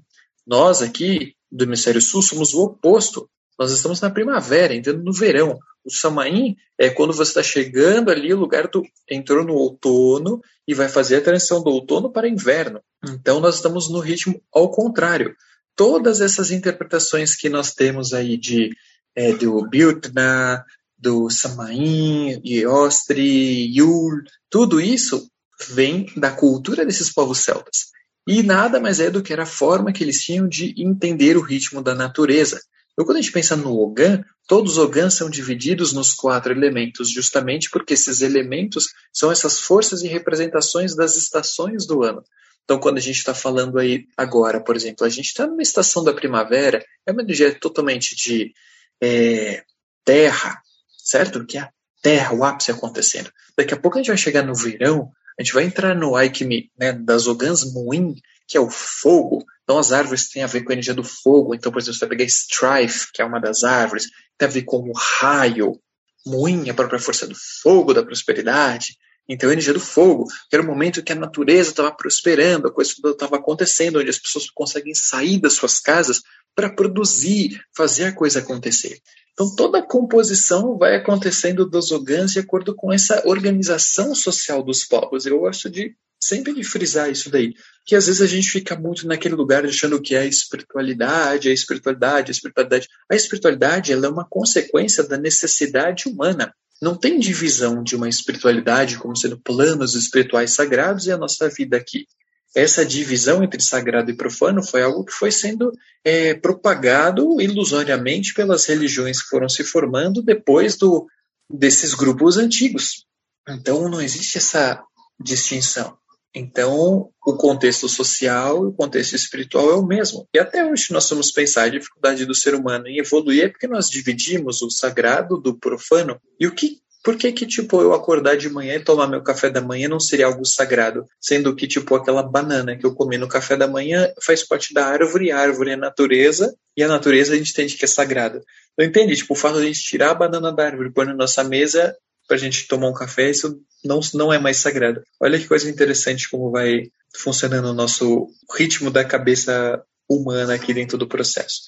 E: Nós aqui do hemisfério sul somos o oposto. Nós estamos na primavera, entrando no verão. O Samaim é quando você está chegando ali, o lugar do, entrou no outono e vai fazer a transição do outono para inverno. Então nós estamos no ritmo ao contrário. Todas essas interpretações que nós temos aí de é, do Biltna, do Samaim, Iostri, Yul, tudo isso vem da cultura desses povos celtas. E nada mais é do que era a forma que eles tinham de entender o ritmo da natureza. Então, quando a gente pensa no Ogan, todos os Ogans são divididos nos quatro elementos, justamente porque esses elementos são essas forças e representações das estações do ano. Então, quando a gente está falando aí agora, por exemplo, a gente está numa estação da primavera, é uma energia totalmente de é, terra, certo? Que é a terra, o ápice acontecendo. Daqui a pouco a gente vai chegar no verão, a gente vai entrar no Aikimi, né, das Ogans Muin, que é o fogo. Então as árvores têm a ver com a energia do fogo. Então, por exemplo, você vai pegar Strife, que é uma das árvores, tem a ver com o raio. Muin, a própria força do fogo, da prosperidade. Então, a energia do fogo, que era o momento que a natureza estava prosperando, a coisa estava acontecendo, onde as pessoas conseguem sair das suas casas para produzir, fazer a coisa acontecer. Então, toda a composição vai acontecendo dos ogãs de acordo com essa organização social dos povos. Eu gosto de sempre de frisar isso daí, que às vezes a gente fica muito naquele lugar achando que é a espiritualidade, a espiritualidade, a espiritualidade. A espiritualidade ela é uma consequência da necessidade humana. Não tem divisão de uma espiritualidade como sendo planos espirituais sagrados e a nossa vida aqui essa divisão entre sagrado e profano foi algo que foi sendo é, propagado ilusoriamente pelas religiões que foram se formando depois do, desses grupos antigos. Então não existe essa distinção. Então, o contexto social e o contexto espiritual é o mesmo. E até hoje nós vamos pensar a dificuldade do ser humano em evoluir é porque nós dividimos o sagrado do profano. E o que por que que, tipo, eu acordar de manhã e tomar meu café da manhã não seria algo sagrado? Sendo que, tipo, aquela banana que eu comi no café da manhã faz parte da árvore, a árvore é a natureza, e a natureza a gente entende que é sagrada. Então, entende? Tipo, o fato de a gente tirar a banana da árvore e pôr na nossa mesa pra gente tomar um café, isso não, não é mais sagrado. Olha que coisa interessante como vai funcionando o nosso ritmo da cabeça humana aqui dentro do processo.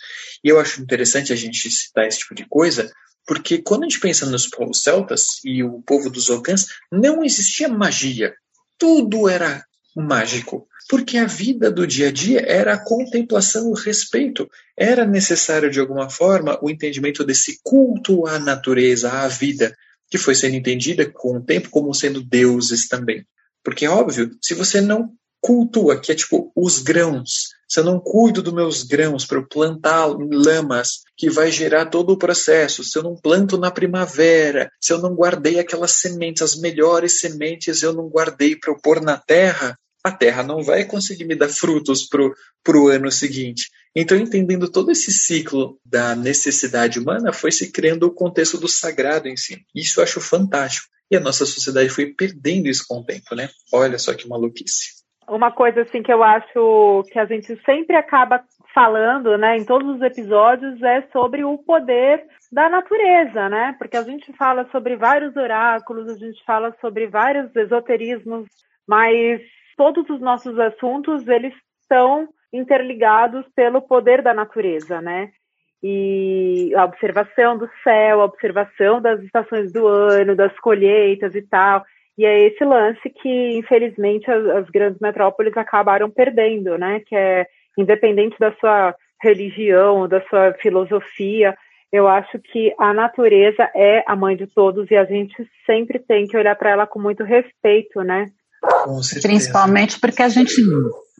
E: E eu acho interessante a gente citar esse tipo de coisa, porque quando a gente pensa nos povos celtas e o povo dos Ogãs, não existia magia. Tudo era mágico. Porque a vida do dia a dia era a contemplação, o respeito. Era necessário, de alguma forma, o entendimento desse culto à natureza, à vida, que foi sendo entendida com o tempo como sendo deuses também. Porque, óbvio, se você não cultua, que é tipo os grãos, se eu não cuido dos meus grãos para eu plantar lamas que vai gerar todo o processo, se eu não planto na primavera, se eu não guardei aquelas sementes, as melhores sementes eu não guardei para eu pôr na terra, a terra não vai conseguir me dar frutos para o ano seguinte. Então, entendendo todo esse ciclo da necessidade humana, foi se criando o contexto do sagrado em si. Isso eu acho fantástico. E a nossa sociedade foi perdendo isso com o tempo, né? Olha só que maluquice
D: uma coisa assim que eu acho que a gente sempre acaba falando, né, em todos os episódios é sobre o poder da natureza, né? Porque a gente fala sobre vários oráculos, a gente fala sobre vários esoterismos, mas todos os nossos assuntos eles estão interligados pelo poder da natureza, né? E a observação do céu, a observação das estações do ano, das colheitas e tal. E é esse lance que, infelizmente, as, as, grandes metrópoles acabaram perdendo, né? Que é independente da sua religião, da sua filosofia, eu acho que a natureza é a mãe de todos e a gente sempre tem que olhar para ela com muito respeito, né?
C: Principalmente porque a gente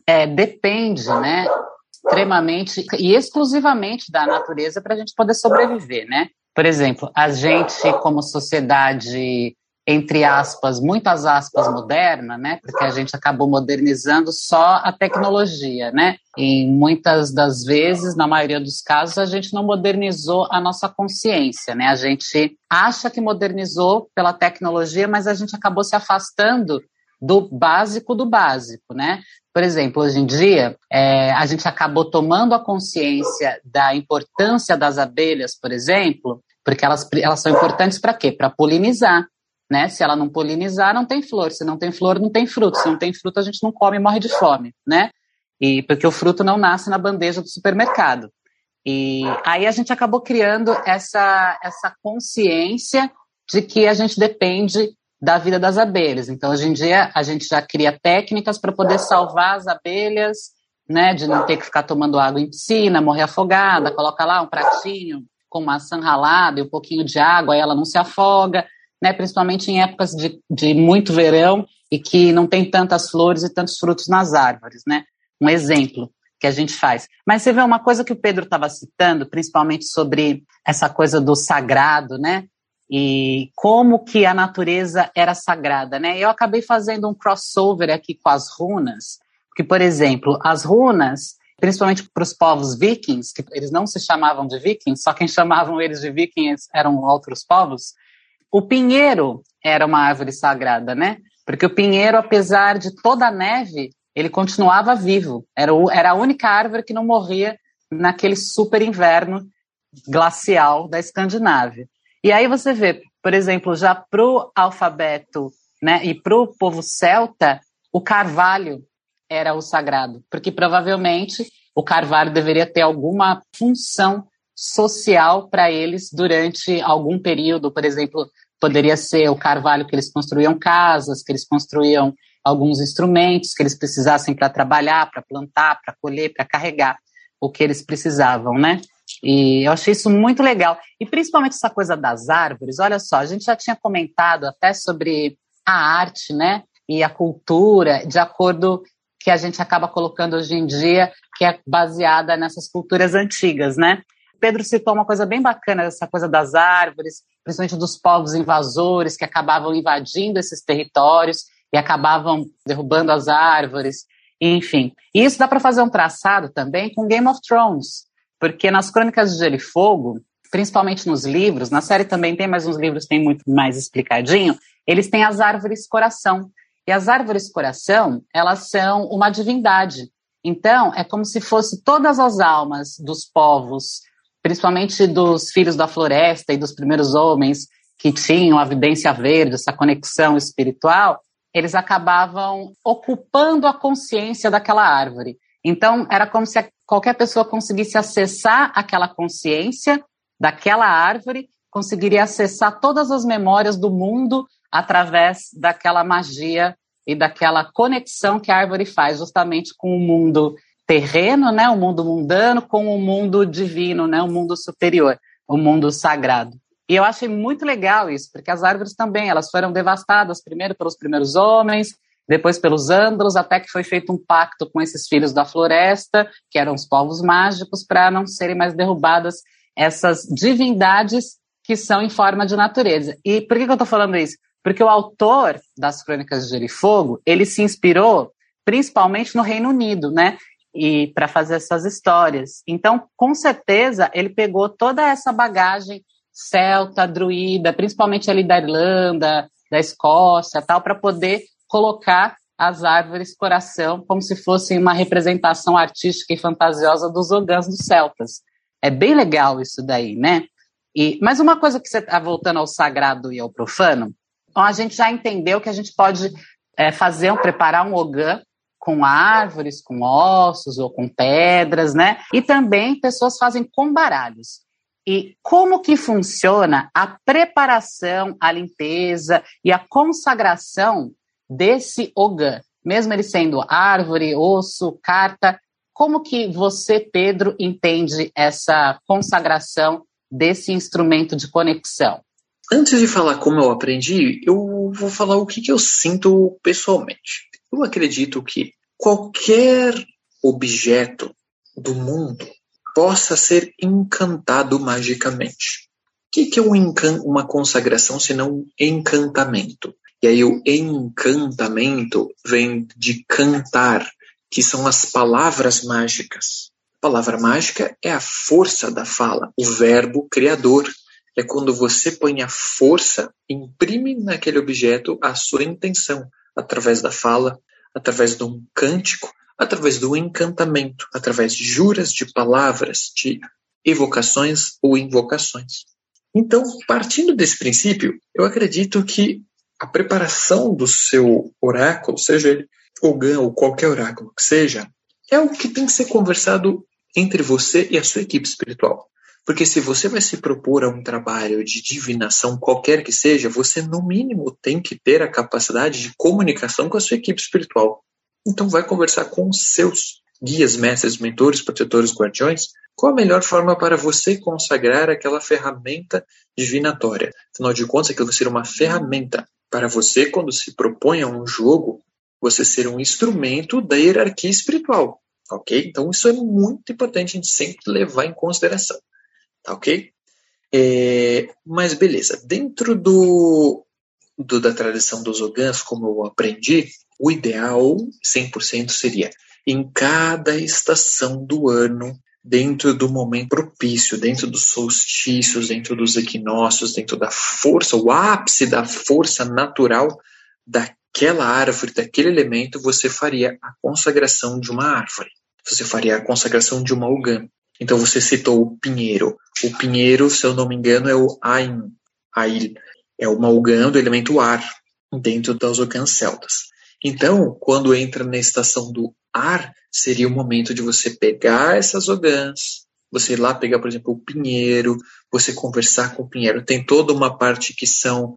C: é, depende, né? Extremamente e exclusivamente da natureza para a gente poder sobreviver, né? Por exemplo, a gente, como sociedade entre aspas, muitas aspas, moderna, né? Porque a gente acabou modernizando só a tecnologia, né? E muitas das vezes, na maioria dos casos, a gente não modernizou a nossa consciência, né? A gente acha que modernizou pela tecnologia, mas a gente acabou se afastando do básico do básico, né? Por exemplo, hoje em dia, é, a gente acabou tomando a consciência da importância das abelhas, por exemplo, porque elas, elas são importantes para quê? Para polinizar né? Se ela não polinizar, não tem flor. Se não tem flor, não tem fruto. Se não tem fruto, a gente não come e morre de fome, né? E porque o fruto não nasce na bandeja do supermercado. E aí a gente acabou criando essa essa consciência de que a gente depende da vida das abelhas. Então, hoje em dia, a gente já cria técnicas para poder salvar as abelhas, né, de não ter que ficar tomando água em piscina, morrer afogada, coloca lá um pratinho com maçã ralada e um pouquinho de água, aí ela não se afoga né, principalmente em épocas de, de muito verão e que não tem tantas flores e tantos frutos nas árvores, né? Um exemplo que a gente faz. Mas você vê uma coisa que o Pedro estava citando, principalmente sobre essa coisa do sagrado, né? E como que a natureza era sagrada, né? Eu acabei fazendo um crossover aqui com as runas, que, por exemplo, as runas, principalmente para os povos vikings, que eles não se chamavam de vikings, só quem chamavam eles de vikings eram outros povos, o pinheiro era uma árvore sagrada, né? Porque o pinheiro, apesar de toda a neve, ele continuava vivo. Era, o, era a única árvore que não morria naquele super inverno glacial da Escandinávia. E aí você vê, por exemplo, já para o alfabeto né, e para o povo celta, o carvalho era o sagrado, porque provavelmente o carvalho deveria ter alguma função social para eles durante algum período, por exemplo, poderia ser o carvalho que eles construíam casas, que eles construíam alguns instrumentos que eles precisassem para trabalhar, para plantar, para colher, para carregar o que eles precisavam, né? E eu achei isso muito legal. E principalmente essa coisa das árvores, olha só, a gente já tinha comentado até sobre a arte, né? E a cultura, de acordo que a gente acaba colocando hoje em dia, que é baseada nessas culturas antigas, né? Pedro citou uma coisa bem bacana, essa coisa das árvores, principalmente dos povos invasores que acabavam invadindo esses territórios e acabavam derrubando as árvores, enfim. E isso dá para fazer um traçado também com Game of Thrones, porque nas Crônicas de Gelo e Fogo, principalmente nos livros, na série também tem, mas nos livros tem muito mais explicadinho, eles têm as árvores coração. E as árvores coração, elas são uma divindade. Então, é como se fosse todas as almas dos povos principalmente dos filhos da floresta e dos primeiros homens que tinham a vidência verde, essa conexão espiritual, eles acabavam ocupando a consciência daquela árvore. Então, era como se qualquer pessoa conseguisse acessar aquela consciência daquela árvore, conseguiria acessar todas as memórias do mundo através daquela magia e daquela conexão que a árvore faz justamente com o mundo terreno, né, o mundo mundano, com o mundo divino, né, o mundo superior, o mundo sagrado. E eu achei muito legal isso, porque as árvores também, elas foram devastadas primeiro pelos primeiros homens, depois pelos ândalos, até que foi feito um pacto com esses filhos da floresta, que eram os povos mágicos, para não serem mais derrubadas essas divindades que são em forma de natureza. E por que, que eu estou falando isso? Porque o autor das Crônicas de Gelo e Fogo, ele se inspirou principalmente no Reino Unido, né? E para fazer essas histórias. Então, com certeza, ele pegou toda essa bagagem celta, druida, principalmente ali da Irlanda, da Escócia, tal, para poder colocar as árvores coração como se fossem uma representação artística e fantasiosa dos ogãs dos celtas. É bem legal isso daí, né? E, mas uma coisa que você está voltando ao sagrado e ao profano, então a gente já entendeu que a gente pode é, fazer, um, preparar um ogã com árvores, com ossos ou com pedras, né? E também pessoas fazem com baralhos. E como que funciona a preparação, a limpeza e a consagração desse ogã? Mesmo ele sendo árvore, osso, carta, como que você, Pedro, entende essa consagração desse instrumento de conexão?
E: Antes de falar como eu aprendi, eu vou falar o que, que eu sinto pessoalmente. Eu acredito que qualquer objeto do mundo possa ser encantado magicamente. que, que é um encan uma consagração se não um encantamento? E aí o encantamento vem de cantar, que são as palavras mágicas. A palavra mágica é a força da fala, o verbo criador. É quando você põe a força, imprime naquele objeto a sua intenção, através da fala, através de um cântico, através do encantamento, através de juras, de palavras, de evocações ou invocações. Então, partindo desse princípio, eu acredito que a preparação do seu oráculo, seja ele Ogã ou qualquer oráculo que seja, é o que tem que ser conversado entre você e a sua equipe espiritual. Porque se você vai se propor a um trabalho de divinação, qualquer que seja, você no mínimo tem que ter a capacidade de comunicação com a sua equipe espiritual. Então vai conversar com os seus guias, mestres, mentores, protetores, guardiões, qual a melhor forma para você consagrar aquela ferramenta divinatória. Afinal de contas, aquilo vai ser uma ferramenta para você quando se propõe a um jogo, você ser um instrumento da hierarquia espiritual, ok? Então isso é muito importante a gente sempre levar em consideração, tá ok? É, mas beleza, dentro do, do, da tradição dos Ogãs, como eu aprendi, o ideal 100% seria em cada estação do ano, dentro do momento propício, dentro dos solstícios, dentro dos equinócios, dentro da força, o ápice da força natural daquela árvore, daquele elemento, você faria a consagração de uma árvore. Você faria a consagração de uma ogã. Então você citou o pinheiro. O pinheiro, se eu não me engano, é o Ain. Ail. É uma ogã do elemento ar, dentro das ogãs celtas. Então, quando entra na estação do ar, seria o momento de você pegar essas ogãs, você ir lá pegar, por exemplo, o pinheiro, você conversar com o pinheiro. Tem toda uma parte que são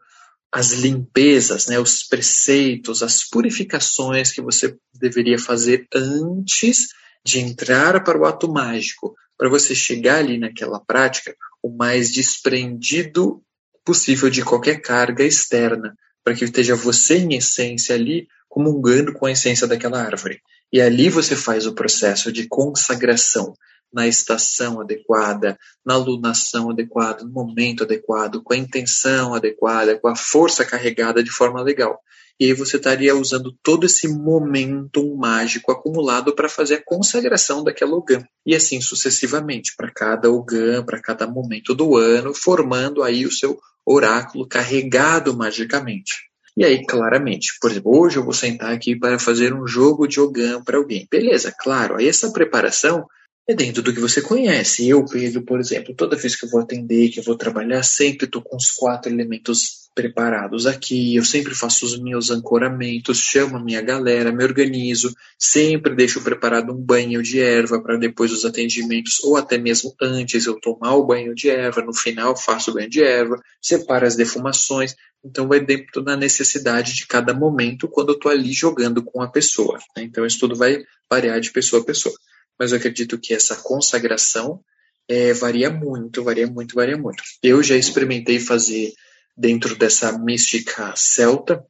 E: as limpezas, né, os preceitos, as purificações que você deveria fazer antes de entrar para o ato mágico, para você chegar ali naquela prática o mais desprendido possível de qualquer carga externa, para que esteja você em essência ali comungando com a essência daquela árvore. E ali você faz o processo de consagração na estação adequada, na lunação adequada, no momento adequado, com a intenção adequada, com a força carregada de forma legal. E você estaria usando todo esse momento mágico acumulado para fazer a consagração daquela Ogã. E assim sucessivamente, para cada Ogã, para cada momento do ano, formando aí o seu oráculo carregado magicamente. E aí, claramente, por exemplo, hoje eu vou sentar aqui para fazer um jogo de Ogã para alguém. Beleza, claro. Aí essa preparação é dentro do que você conhece. Eu, Pedro, por exemplo, toda vez que eu vou atender, que eu vou trabalhar, sempre estou com os quatro elementos preparados aqui. Eu sempre faço os meus ancoramentos, chamo a minha galera, me organizo, sempre deixo preparado um banho de erva para depois dos atendimentos, ou até mesmo antes eu tomar o banho de erva, no final faço o banho de erva, separo as defumações. Então vai dentro da necessidade de cada momento quando eu estou ali jogando com a pessoa. Né? Então isso tudo vai variar de pessoa a pessoa mas eu acredito que essa consagração é, varia muito, varia muito, varia muito. Eu já experimentei fazer dentro dessa mística celta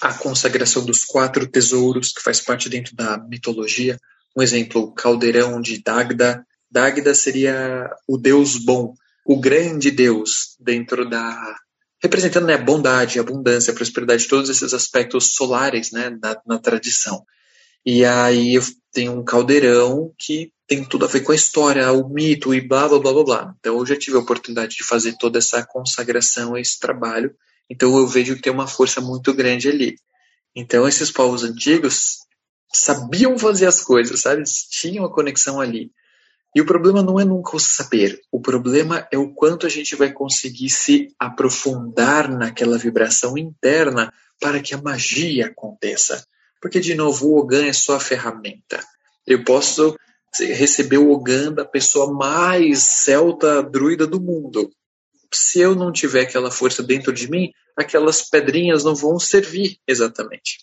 E: a consagração dos quatro tesouros, que faz parte dentro da mitologia. Um exemplo, o caldeirão de Dagda. Dagda seria o deus bom, o grande deus dentro da representando né, a bondade, a abundância, a prosperidade, todos esses aspectos solares né, na, na tradição. E aí tem um caldeirão que tem tudo a ver com a história, o mito e blá blá blá blá blá. Então eu já tive a oportunidade de fazer toda essa consagração, esse trabalho. Então eu vejo que tem uma força muito grande ali. Então esses povos antigos sabiam fazer as coisas, sabe? Tinham a conexão ali. E o problema não é nunca o saber, o problema é o quanto a gente vai conseguir se aprofundar naquela vibração interna para que a magia aconteça. Porque, de novo, o Ogan é só a ferramenta. Eu posso receber o Ogan da pessoa mais celta druida do mundo. Se eu não tiver aquela força dentro de mim, aquelas pedrinhas não vão servir exatamente.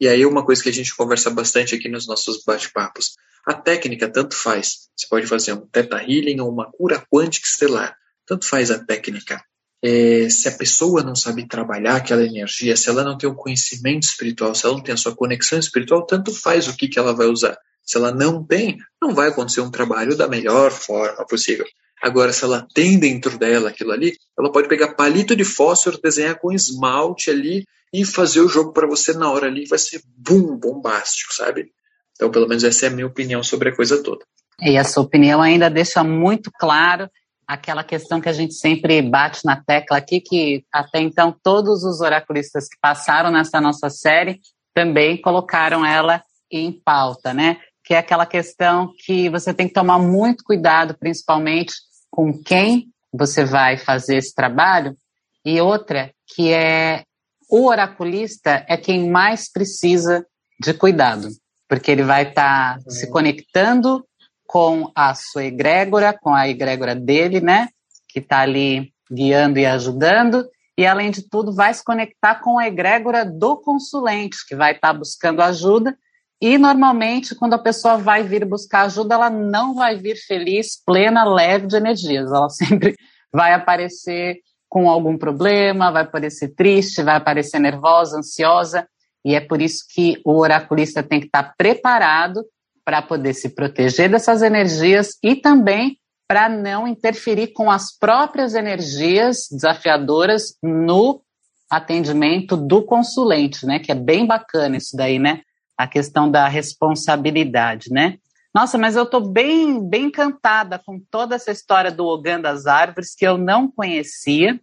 E: E aí uma coisa que a gente conversa bastante aqui nos nossos bate-papos. A técnica tanto faz. Você pode fazer um Theta Healing ou uma cura quântica estelar. Tanto faz a técnica é, se a pessoa não sabe trabalhar aquela energia, se ela não tem o conhecimento espiritual, se ela não tem a sua conexão espiritual, tanto faz o que, que ela vai usar. Se ela não tem, não vai acontecer um trabalho da melhor forma possível. Agora, se ela tem dentro dela aquilo ali, ela pode pegar palito de fósforo, desenhar com esmalte ali e fazer o jogo para você na hora ali, vai ser bum, bombástico, sabe? Então, pelo menos essa é a minha opinião sobre a coisa toda.
C: E a sua opinião ainda deixa muito claro aquela questão que a gente sempre bate na tecla aqui, que até então todos os oraculistas que passaram nessa nossa série também colocaram ela em pauta, né? Que é aquela questão que você tem que tomar muito cuidado, principalmente com quem você vai fazer esse trabalho, e outra que é o oraculista é quem mais precisa de cuidado, porque ele vai estar tá se conectando com a sua egrégora, com a egrégora dele, né? Que está ali guiando e ajudando. E, além de tudo, vai se conectar com a egrégora do consulente, que vai estar tá buscando ajuda. E, normalmente, quando a pessoa vai vir buscar ajuda, ela não vai vir feliz, plena, leve de energias. Ela sempre vai aparecer com algum problema, vai aparecer triste, vai aparecer nervosa, ansiosa. E é por isso que o oraculista tem que estar preparado para poder se proteger dessas energias e também para não interferir com as próprias energias desafiadoras no atendimento do consulente, né? Que é bem bacana isso daí, né? A questão da responsabilidade, né? Nossa, mas eu estou bem, bem encantada com toda essa história do Ogan das Árvores que eu não conhecia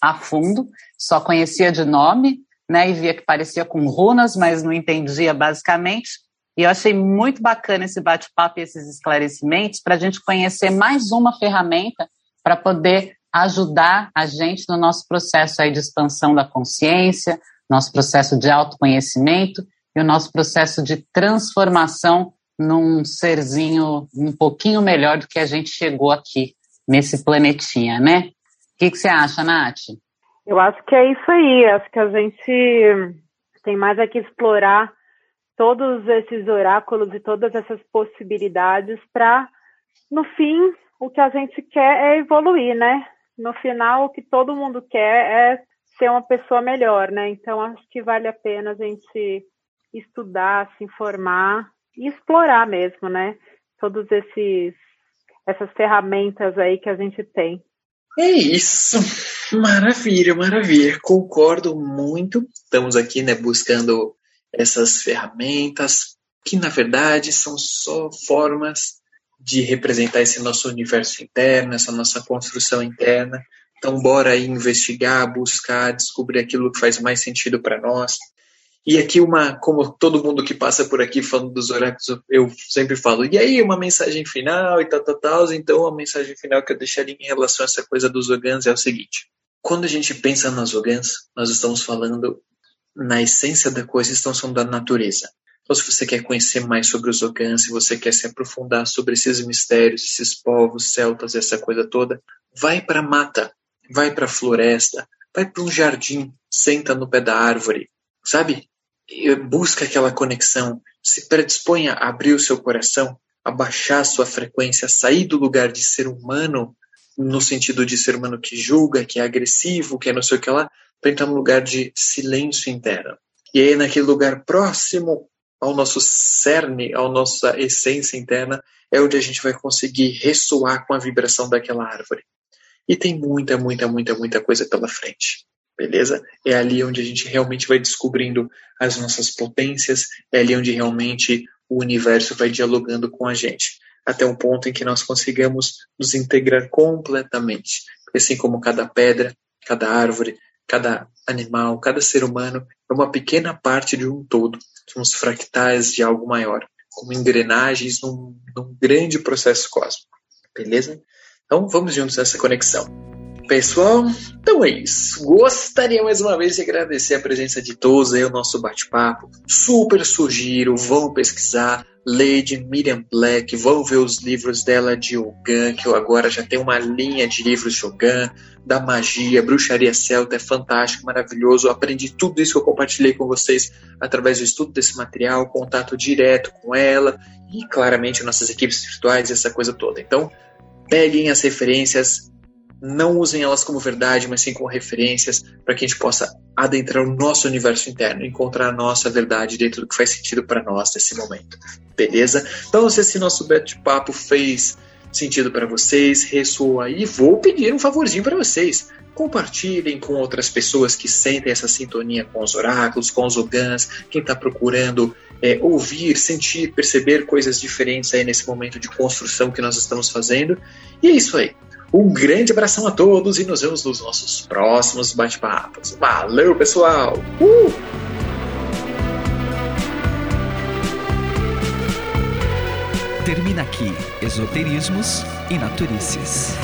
C: a fundo, só conhecia de nome, né? E via que parecia com runas, mas não entendia basicamente. E eu achei muito bacana esse bate-papo e esses esclarecimentos para a gente conhecer mais uma ferramenta para poder ajudar a gente no nosso processo aí de expansão da consciência, nosso processo de autoconhecimento e o nosso processo de transformação num serzinho um pouquinho melhor do que a gente chegou aqui nesse planetinha, né? O que, que você acha, Nath?
D: Eu acho que é isso aí. Acho que a gente tem mais aqui explorar todos esses oráculos e todas essas possibilidades para, no fim, o que a gente quer é evoluir, né? No final, o que todo mundo quer é ser uma pessoa melhor, né? Então, acho que vale a pena a gente estudar, se informar e explorar mesmo, né? Todos esses essas ferramentas aí que a gente tem.
E: É isso. Maravilha, maravilha. Concordo muito. Estamos aqui, né, buscando essas ferramentas, que na verdade são só formas de representar esse nosso universo interno, essa nossa construção interna. Então, bora aí investigar, buscar, descobrir aquilo que faz mais sentido para nós. E aqui uma, como todo mundo que passa por aqui falando dos oráculos, eu sempre falo, e aí uma mensagem final e tal, tal, tal. Então a mensagem final que eu deixaria em relação a essa coisa dos ogãs é o seguinte. Quando a gente pensa nas ogãs, nós estamos falando na essência da coisa, estão sendo da natureza. Então, se você quer conhecer mais sobre os Ogãs, se você quer se aprofundar sobre esses mistérios, esses povos celtas, essa coisa toda, vai para a mata, vai para a floresta, vai para um jardim, senta no pé da árvore, sabe? Busca aquela conexão, se predisponha a abrir o seu coração, a baixar a sua frequência, sair do lugar de ser humano, no sentido de ser humano que julga, que é agressivo, que é não sei o que lá, para entrar num lugar de silêncio interno. E aí, naquele lugar próximo ao nosso cerne, à nossa essência interna, é onde a gente vai conseguir ressoar com a vibração daquela árvore. E tem muita, muita, muita, muita coisa pela frente. Beleza? É ali onde a gente realmente vai descobrindo as nossas potências, é ali onde realmente o universo vai dialogando com a gente, até um ponto em que nós consigamos nos integrar completamente. Assim como cada pedra, cada árvore, Cada animal, cada ser humano é uma pequena parte de um todo. Somos fractais de algo maior, como engrenagens num, num grande processo cósmico. Beleza? Então vamos juntos nessa conexão. Pessoal, então é isso. Gostaria mais uma vez de agradecer a presença de todos aí, o nosso bate-papo. Super sugiro, vão pesquisar, Lady Miriam Black, vão ver os livros dela de Ogan, que eu agora já tenho uma linha de livros de Ogan, da magia, bruxaria celta, é fantástico, maravilhoso. Aprendi tudo isso que eu compartilhei com vocês através do estudo desse material, contato direto com ela e claramente nossas equipes virtuais, essa coisa toda. Então, peguem as referências, não usem elas como verdade, mas sim como referências para que a gente possa adentrar o nosso universo interno, encontrar a nossa verdade dentro do que faz sentido para nós nesse momento. Beleza? Então, se esse nosso bate-papo fez sentido para vocês, ressoou aí, vou pedir um favorzinho para vocês. Compartilhem com outras pessoas que sentem essa sintonia com os oráculos, com os ogãs, quem está procurando é, ouvir, sentir, perceber coisas diferentes aí nesse momento de construção que nós estamos fazendo. E é isso aí. Um grande abração a todos e nos vemos nos nossos próximos bate-papos. Valeu, pessoal! Uh!
A: Termina aqui Esoterismos e Naturices.